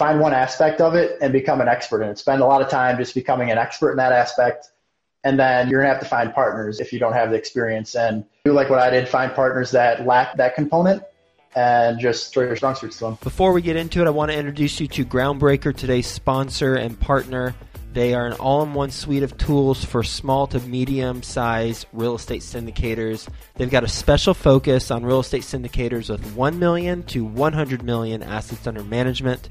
find one aspect of it and become an expert in it. Spend a lot of time just becoming an expert in that aspect. And then you're gonna have to find partners if you don't have the experience. And do like what I did, find partners that lack that component and just throw your strong suits to them. Before we get into it, I want to introduce you to Groundbreaker, today's sponsor and partner. They are an all in one suite of tools for small to medium sized real estate syndicators. They've got a special focus on real estate syndicators with 1 million to 100 million assets under management.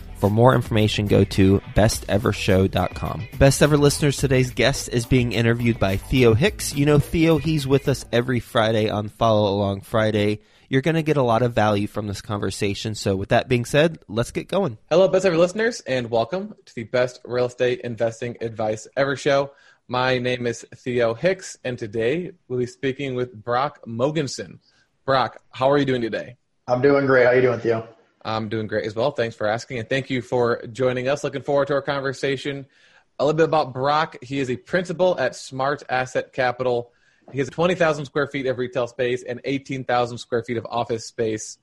For more information, go to bestevershow.com. Best ever listeners, today's guest is being interviewed by Theo Hicks. You know Theo, he's with us every Friday on Follow Along Friday. You're going to get a lot of value from this conversation. So, with that being said, let's get going. Hello, best ever listeners, and welcome to the Best Real Estate Investing Advice Ever show. My name is Theo Hicks, and today we'll be speaking with Brock Mogensen. Brock, how are you doing today? I'm doing great. How are you doing, Theo? I'm doing great as well. Thanks for asking, and thank you for joining us. Looking forward to our conversation. A little bit about Brock. He is a principal at Smart Asset Capital. He has 20,000 square feet of retail space and 18,000 square feet of office space.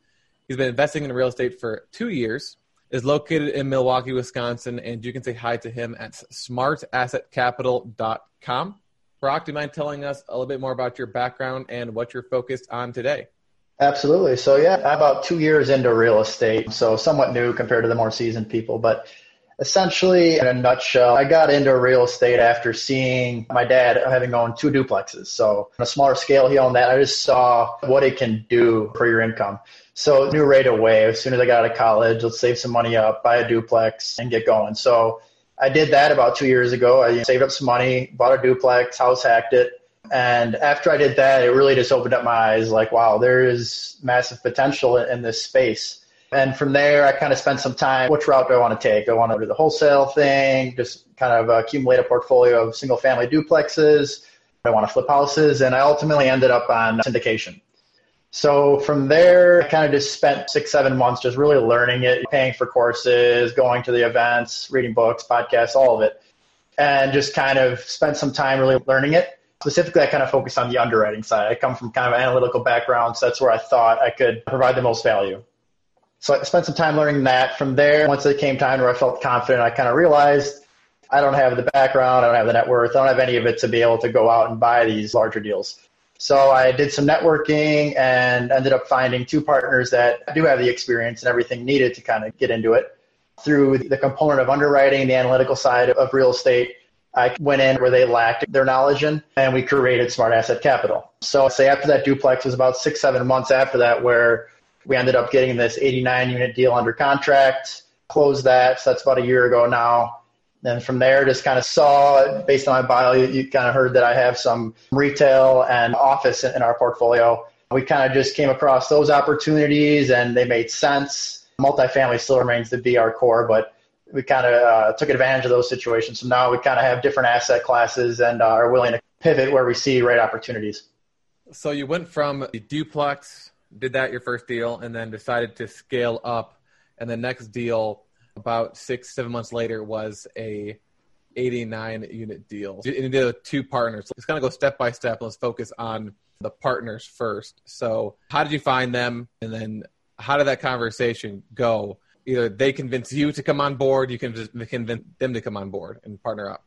He's been investing in real estate for two years. Is located in Milwaukee, Wisconsin, and you can say hi to him at smartassetcapital.com. Brock, do you mind telling us a little bit more about your background and what you're focused on today? Absolutely. So yeah, about two years into real estate, so somewhat new compared to the more seasoned people. But essentially, in a nutshell, I got into real estate after seeing my dad having owned two duplexes. So on a smaller scale, he owned that. I just saw what it can do for your income. So knew right away, as soon as I got out of college, let's save some money up, buy a duplex, and get going. So I did that about two years ago. I saved up some money, bought a duplex, house hacked it, and after I did that, it really just opened up my eyes like, wow, there is massive potential in this space. And from there, I kind of spent some time. Which route do I want to take? I want to do the wholesale thing, just kind of accumulate a portfolio of single family duplexes. I want to flip houses. And I ultimately ended up on syndication. So from there, I kind of just spent six, seven months just really learning it, paying for courses, going to the events, reading books, podcasts, all of it. And just kind of spent some time really learning it Specifically, I kind of focus on the underwriting side. I come from kind of an analytical background, so that's where I thought I could provide the most value. So I spent some time learning that. From there, once it came time where I felt confident, I kind of realized I don't have the background, I don't have the net worth, I don't have any of it to be able to go out and buy these larger deals. So I did some networking and ended up finding two partners that do have the experience and everything needed to kind of get into it. Through the component of underwriting, the analytical side of real estate, I went in where they lacked their knowledge in, and we created Smart Asset Capital. So, I say after that duplex was about six, seven months after that, where we ended up getting this 89 unit deal under contract, closed that. So, that's about a year ago now. And from there, just kind of saw, based on my bio, you, you kind of heard that I have some retail and office in, in our portfolio. We kind of just came across those opportunities and they made sense. Multifamily still remains to be our core, but we kind of uh, took advantage of those situations. So now we kind of have different asset classes and uh, are willing to pivot where we see right opportunities. So you went from the duplex, did that your first deal, and then decided to scale up. And the next deal about six, seven months later was a 89 unit deal. And you did two partners. Let's kind of go step by step. Let's focus on the partners first. So, how did you find them? And then, how did that conversation go? Either they convince you to come on board, you can convince them to come on board and partner up.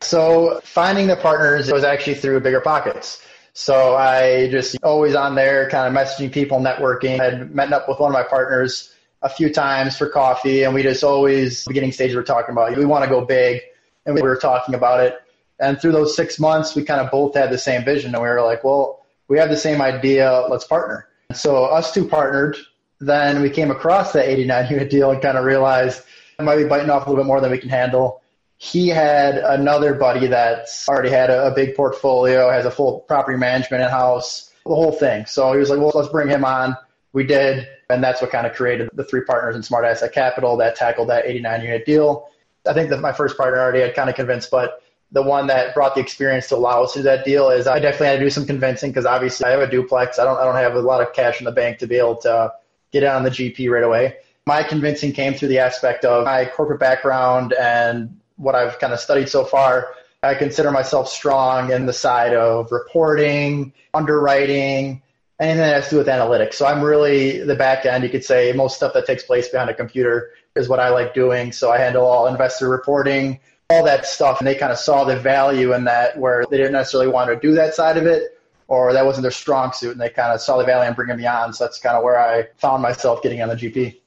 So, finding the partners was actually through Bigger Pockets. So, I just always on there, kind of messaging people, networking. I had met up with one of my partners a few times for coffee, and we just always beginning stage we're talking about we want to go big, and we were talking about it. And through those six months, we kind of both had the same vision, and we were like, well, we have the same idea, let's partner. So us two partnered. Then we came across that 89 unit deal and kind of realized it might be biting off a little bit more than we can handle. He had another buddy that's already had a, a big portfolio, has a full property management in house, the whole thing. So he was like, well, let's bring him on. We did. And that's what kind of created the three partners in Smart Asset Capital that tackled that 89 unit deal. I think that my first partner already had kind of convinced, but the one that brought the experience to allow us to do that deal is I definitely had to do some convincing because obviously I have a duplex. I don't, I don't have a lot of cash in the bank to be able to get it on the GP right away. My convincing came through the aspect of my corporate background and what I've kind of studied so far. I consider myself strong in the side of reporting, underwriting, anything that has to do with analytics. So I'm really the back end. You could say most stuff that takes place behind a computer is what I like doing. So I handle all investor reporting, all that stuff. And they kind of saw the value in that where they didn't necessarily want to do that side of it or that wasn't their strong suit. And they kind of saw the value in bringing me on. So that's kind of where I found myself getting on the GP.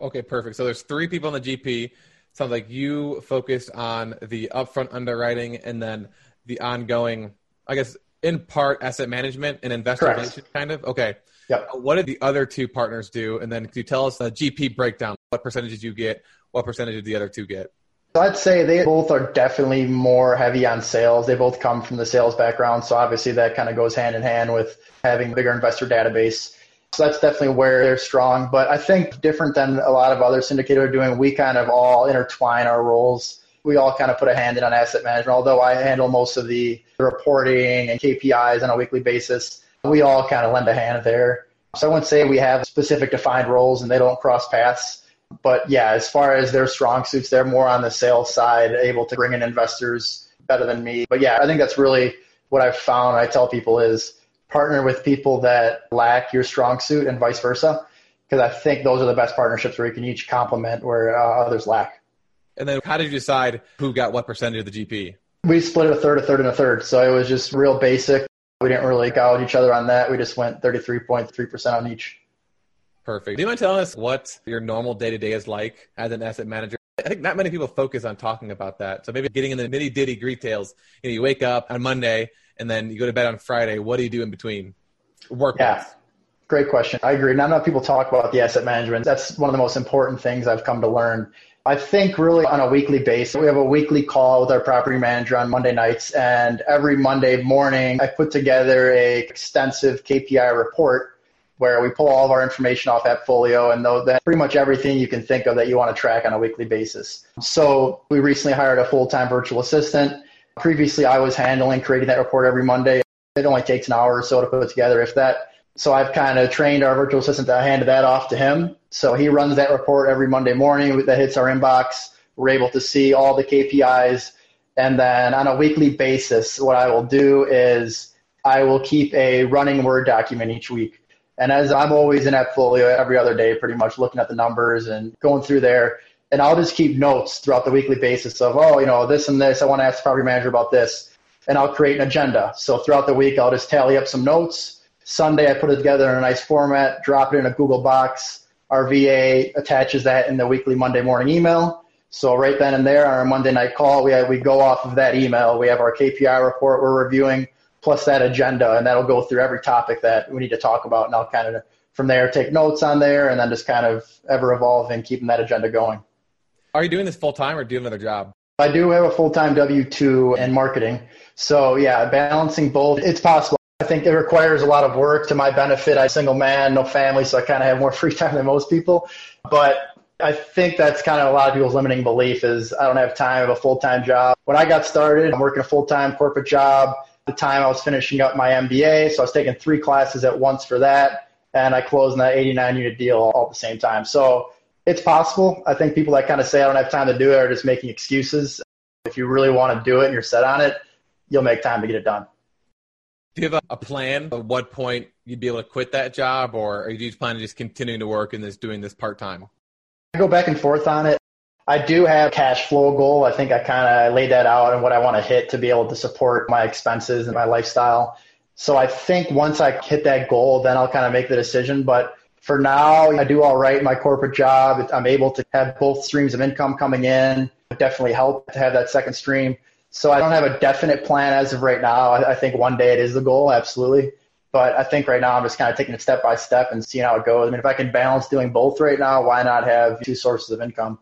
Okay, perfect. So there's three people on the GP. Sounds like you focused on the upfront underwriting and then the ongoing, I guess, in part asset management and investor Correct. kind of. Okay. Yep. Uh, what did the other two partners do? And then could you tell us the GP breakdown? What percentage did you get? What percentage did the other two get? I'd say they both are definitely more heavy on sales. They both come from the sales background. So obviously that kind of goes hand in hand with having a bigger investor database. So that's definitely where they're strong. But I think different than a lot of other syndicators are doing, we kind of all intertwine our roles we all kind of put a hand in on asset management. Although I handle most of the reporting and KPIs on a weekly basis, we all kind of lend a hand there. So I wouldn't say we have specific defined roles and they don't cross paths. But yeah, as far as their strong suits, they're more on the sales side, able to bring in investors better than me. But yeah, I think that's really what I've found. I tell people is partner with people that lack your strong suit and vice versa. Because I think those are the best partnerships where you can each complement where uh, others lack. And then how did you decide who got what percentage of the GP? We split it a third, a third, and a third. So it was just real basic. We didn't really gouge each other on that. We just went 33.3% on each. Perfect. Do you mind telling us what your normal day to day is like as an asset manager? I think not many people focus on talking about that. So maybe getting in the nitty ditty details. You know, you wake up on Monday and then you go to bed on Friday. What do you do in between? Work. Yeah. Great question. I agree. Not enough people talk about the asset management. That's one of the most important things I've come to learn I think really on a weekly basis. We have a weekly call with our property manager on Monday nights, and every Monday morning, I put together a extensive KPI report where we pull all of our information off AppFolio and that pretty much everything you can think of that you want to track on a weekly basis. So we recently hired a full-time virtual assistant. Previously, I was handling creating that report every Monday. It only takes an hour or so to put it together, if that. So I've kind of trained our virtual assistant to hand that off to him. So he runs that report every Monday morning that hits our inbox. We're able to see all the KPIs. And then on a weekly basis, what I will do is I will keep a running Word document each week. And as I'm always in AppFolio every other day, pretty much looking at the numbers and going through there. And I'll just keep notes throughout the weekly basis of, oh, you know, this and this. I want to ask the property manager about this. and I'll create an agenda. So throughout the week, I'll just tally up some notes. Sunday, I put it together in a nice format, drop it in a Google box. Our VA attaches that in the weekly Monday morning email. So right then and there on our Monday night call, we have, we go off of that email. We have our KPI report we're reviewing plus that agenda, and that'll go through every topic that we need to talk about. And I'll kind of from there take notes on there, and then just kind of ever evolving, keeping that agenda going. Are you doing this full time or do you have another job? I do have a full time W two in marketing. So yeah, balancing both, it's possible. I think it requires a lot of work to my benefit. I'm a single man, no family, so I kind of have more free time than most people. But I think that's kind of a lot of people's limiting belief is I don't have time, I have a full time job. When I got started, I'm working a full time corporate job. The time I was finishing up my MBA, so I was taking three classes at once for that, and I closed that 89 unit deal all at the same time. So it's possible. I think people that kind of say I don't have time to do it are just making excuses. If you really want to do it and you're set on it, you'll make time to get it done. Do you have a plan at what point you'd be able to quit that job, or are you just planning just continuing to work and just doing this part time? I go back and forth on it. I do have cash flow goal. I think I kind of laid that out and what I want to hit to be able to support my expenses and my lifestyle. So I think once I hit that goal, then I'll kind of make the decision. But for now, I do all right in my corporate job. I'm able to have both streams of income coming in. It definitely help to have that second stream. So I don't have a definite plan as of right now. I think one day it is the goal, absolutely. But I think right now I'm just kind of taking it step by step and seeing how it goes. I mean, if I can balance doing both right now, why not have two sources of income?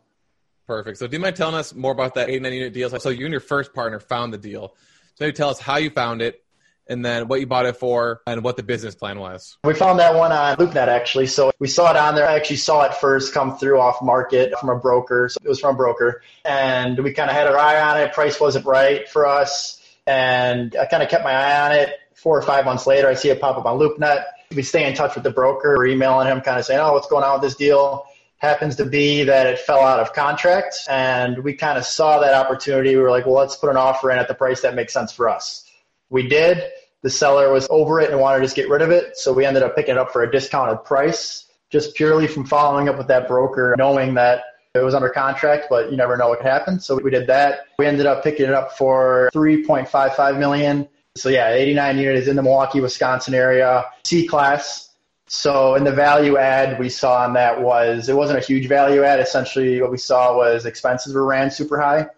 Perfect. So do you mind telling us more about that 89 unit deal? So you and your first partner found the deal. So maybe tell us how you found it, and then what you bought it for and what the business plan was. We found that one on LoopNet actually. So we saw it on there. I actually saw it first come through off market from a broker. So it was from a broker. And we kind of had our eye on it. Price wasn't right for us. And I kind of kept my eye on it. Four or five months later, I see it pop up on LoopNet. We stay in touch with the broker. Emailing him, kind of saying, oh, what's going on with this deal? Happens to be that it fell out of contract. And we kind of saw that opportunity. We were like, well, let's put an offer in at the price that makes sense for us. We did the seller was over it and wanted to just get rid of it. So we ended up picking it up for a discounted price just purely from following up with that broker, knowing that it was under contract, but you never know what could happen. So we did that. We ended up picking it up for 3.55 million. So yeah, 89 units in the Milwaukee, Wisconsin area, C class. So in the value add we saw on that was it wasn't a huge value add. Essentially, what we saw was expenses were ran super high.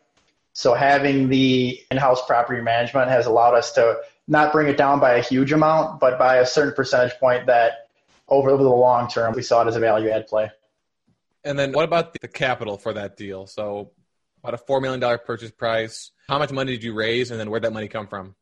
So having the in-house property management has allowed us to not bring it down by a huge amount, but by a certain percentage point that over, over the long term, we saw it as a value add play. And then what about the capital for that deal? So about a $4 million purchase price. How much money did you raise and then where'd that money come from?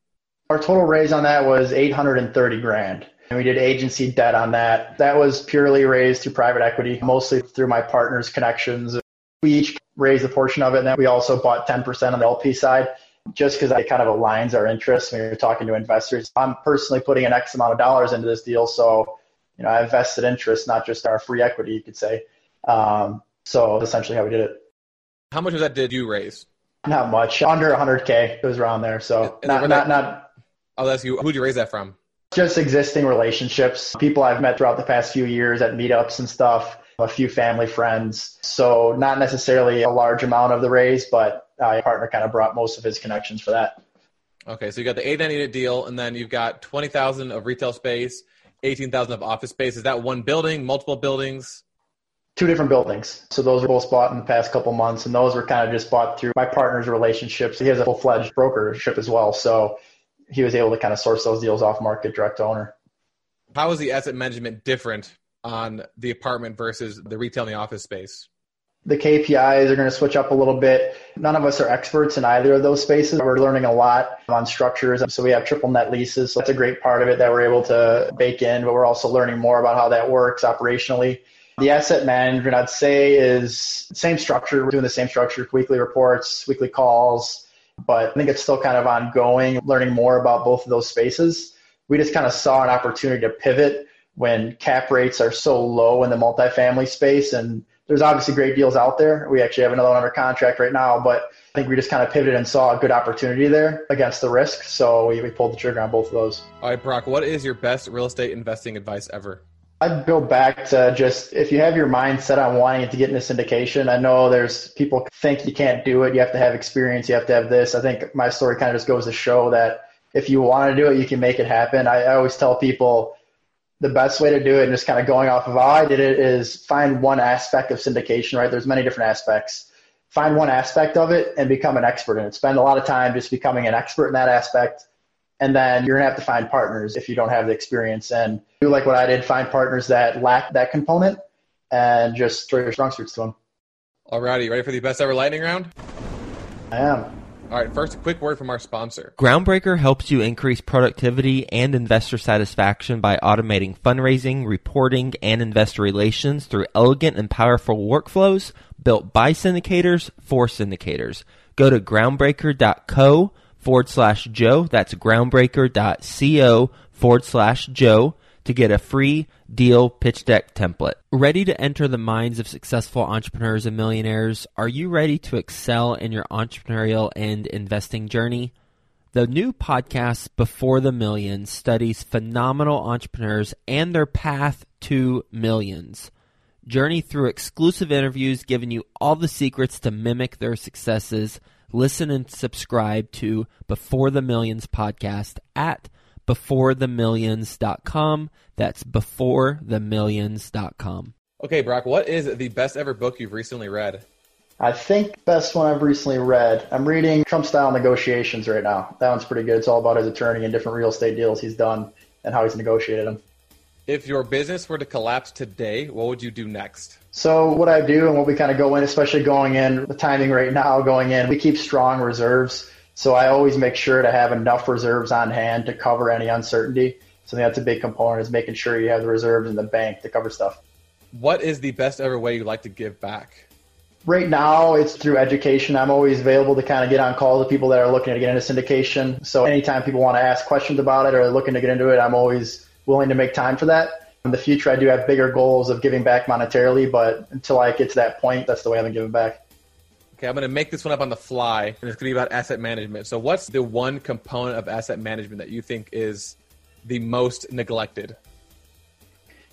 Our total raise on that was 830 grand. And we did agency debt on that. That was purely raised through private equity, mostly through my partner's connections. We each raised a portion of it, and then we also bought 10% on the LP side just because it kind of aligns our interests when you're talking to investors. I'm personally putting an X amount of dollars into this deal, so you know I have vested interest, not just our free equity, you could say. Um, so essentially, how we did it. How much of that did you raise? Not much, under 100k. It was around there, so and not not not. I'll ask you, who'd you raise that from? Just existing relationships, people I've met throughout the past few years at meetups and stuff, a few family friends. So not necessarily a large amount of the raise, but uh, partner kind of brought most of his connections for that. Okay, so you got the 890 unit deal, and then you've got 20,000 of retail space, 18,000 of office space. Is that one building, multiple buildings? Two different buildings. So those were both bought in the past couple months, and those were kind of just bought through my partner's relationships. He has a full fledged brokership as well, so he was able to kind of source those deals off market direct to owner. How is the asset management different on the apartment versus the retail and the office space? The KPIs are going to switch up a little bit. None of us are experts in either of those spaces. We're learning a lot on structures. So we have triple net leases. So that's a great part of it that we're able to bake in, but we're also learning more about how that works operationally. The asset management, I'd say, is same structure. We're doing the same structure, weekly reports, weekly calls, but I think it's still kind of ongoing, learning more about both of those spaces. We just kind of saw an opportunity to pivot when cap rates are so low in the multifamily space and there's obviously great deals out there. We actually have another one under contract right now, but I think we just kind of pivoted and saw a good opportunity there against the risk. So we, we pulled the trigger on both of those. All right, Brock, what is your best real estate investing advice ever? I'd go back to just if you have your mind set on wanting to get into syndication. I know there's people think you can't do it. You have to have experience. You have to have this. I think my story kind of just goes to show that if you want to do it, you can make it happen. I, I always tell people the best way to do it, and just kind of going off of how I did it, is find one aspect of syndication. Right? There's many different aspects. Find one aspect of it and become an expert in it. Spend a lot of time just becoming an expert in that aspect and then you're going to have to find partners if you don't have the experience and do like what I did, find partners that lack that component and just throw your strong suits to them. All righty, ready for the best ever lightning round? I am. All right, first, a quick word from our sponsor. Groundbreaker helps you increase productivity and investor satisfaction by automating fundraising, reporting, and investor relations through elegant and powerful workflows built by syndicators for syndicators. Go to groundbreaker.co forward slash Joe. That's groundbreaker.co forward slash Joe to get a free deal pitch deck template. Ready to enter the minds of successful entrepreneurs and millionaires? Are you ready to excel in your entrepreneurial and investing journey? The new podcast, Before the Millions, studies phenomenal entrepreneurs and their path to millions. Journey through exclusive interviews giving you all the secrets to mimic their successes listen and subscribe to Before the Millions podcast at beforethemillions.com. That's beforethemillions.com. Okay, Brock, what is the best ever book you've recently read? I think best one I've recently read. I'm reading Trump Style Negotiations right now. That one's pretty good. It's all about his attorney and different real estate deals he's done and how he's negotiated them. If your business were to collapse today, what would you do next? So what I do and what we kind of go in, especially going in the timing right now, going in, we keep strong reserves. So I always make sure to have enough reserves on hand to cover any uncertainty. So that's a big component is making sure you have the reserves in the bank to cover stuff. What is the best ever way you like to give back? Right now, it's through education. I'm always available to kind of get on call to people that are looking to get into syndication. So anytime people want to ask questions about it or looking to get into it, I'm always willing to make time for that. In the future, I do have bigger goals of giving back monetarily, but until I get to that point, that's the way I've been giving back. Okay, I'm going to make this one up on the fly, and it's going to be about asset management. So, what's the one component of asset management that you think is the most neglected?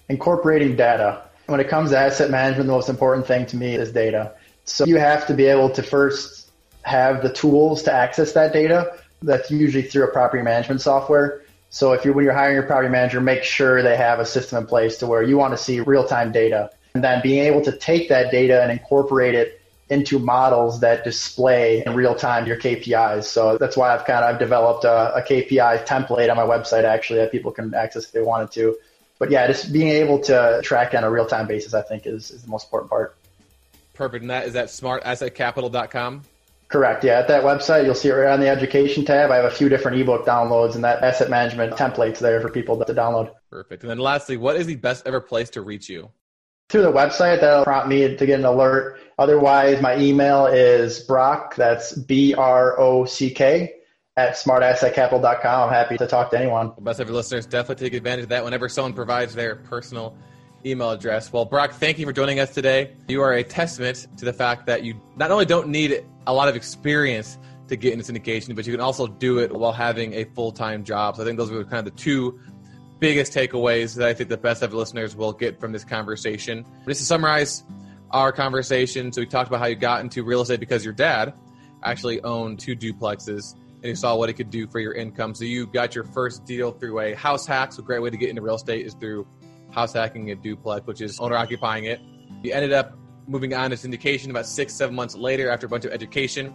Incorporating data. When it comes to asset management, the most important thing to me is data. So, you have to be able to first have the tools to access that data. That's usually through a property management software. So if you're when you're hiring your property manager, make sure they have a system in place to where you want to see real time data, and then being able to take that data and incorporate it into models that display in real time your KPIs. So that's why I've kind of I've developed a, a KPI template on my website actually that people can access if they wanted to. But yeah, just being able to track on a real time basis, I think, is, is the most important part. Perfect. And that is that smartassetcapital.com. Correct. Yeah. At that website, you'll see it right on the education tab. I have a few different ebook downloads and that asset management templates there for people to download. Perfect. And then lastly, what is the best ever place to reach you? Through the website, that'll prompt me to get an alert. Otherwise, my email is Brock, that's B R O C K, at smartassetcapital.com. I'm happy to talk to anyone. The best ever listeners definitely take advantage of that whenever someone provides their personal email address. Well, Brock, thank you for joining us today. You are a testament to the fact that you not only don't need a lot of experience to get into syndication, but you can also do it while having a full time job. So I think those are kind of the two biggest takeaways that I think the best ever listeners will get from this conversation. Just to summarize our conversation, so we talked about how you got into real estate because your dad actually owned two duplexes and you saw what it could do for your income. So you got your first deal through a house hack. So a great way to get into real estate is through house hacking a duplex, which is owner occupying it. You ended up moving on to syndication about six, seven months later after a bunch of education.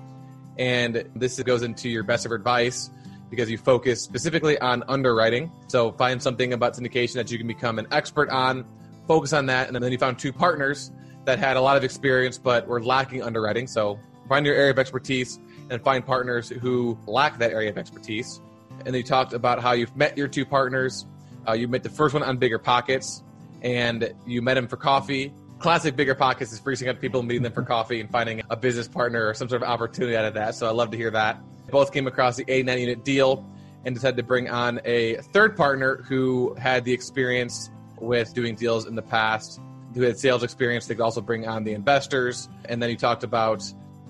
And this goes into your best of advice because you focus specifically on underwriting. So find something about syndication that you can become an expert on, focus on that. And then you found two partners that had a lot of experience but were lacking underwriting. So find your area of expertise and find partners who lack that area of expertise. And you talked about how you've met your two partners uh, you met the first one on Bigger Pockets, and you met him for coffee. Classic Bigger Pockets is out to people, meeting them for coffee, and finding a business partner or some sort of opportunity out of that. So I love to hear that. Both came across the 89 unit deal and decided to bring on a third partner who had the experience with doing deals in the past, who had sales experience. They could also bring on the investors. And then you talked about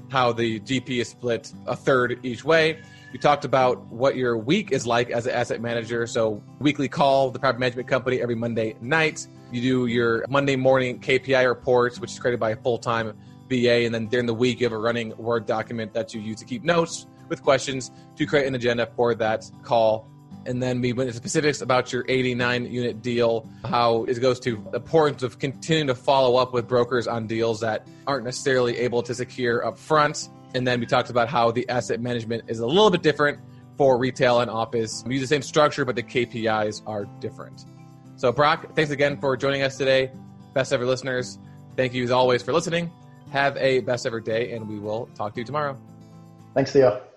how the GP is split a third each way. We talked about what your week is like as an asset manager. So, weekly call the private management company every Monday night. You do your Monday morning KPI reports, which is created by a full time VA. And then during the week, you have a running Word document that you use to keep notes with questions to create an agenda for that call. And then we went into specifics about your 89 unit deal, how it goes to the importance of continuing to follow up with brokers on deals that aren't necessarily able to secure up front. And then we talked about how the asset management is a little bit different for retail and office. We use the same structure, but the KPIs are different. So, Brock, thanks again for joining us today. Best ever listeners, thank you as always for listening. Have a best ever day, and we will talk to you tomorrow. Thanks, Theo.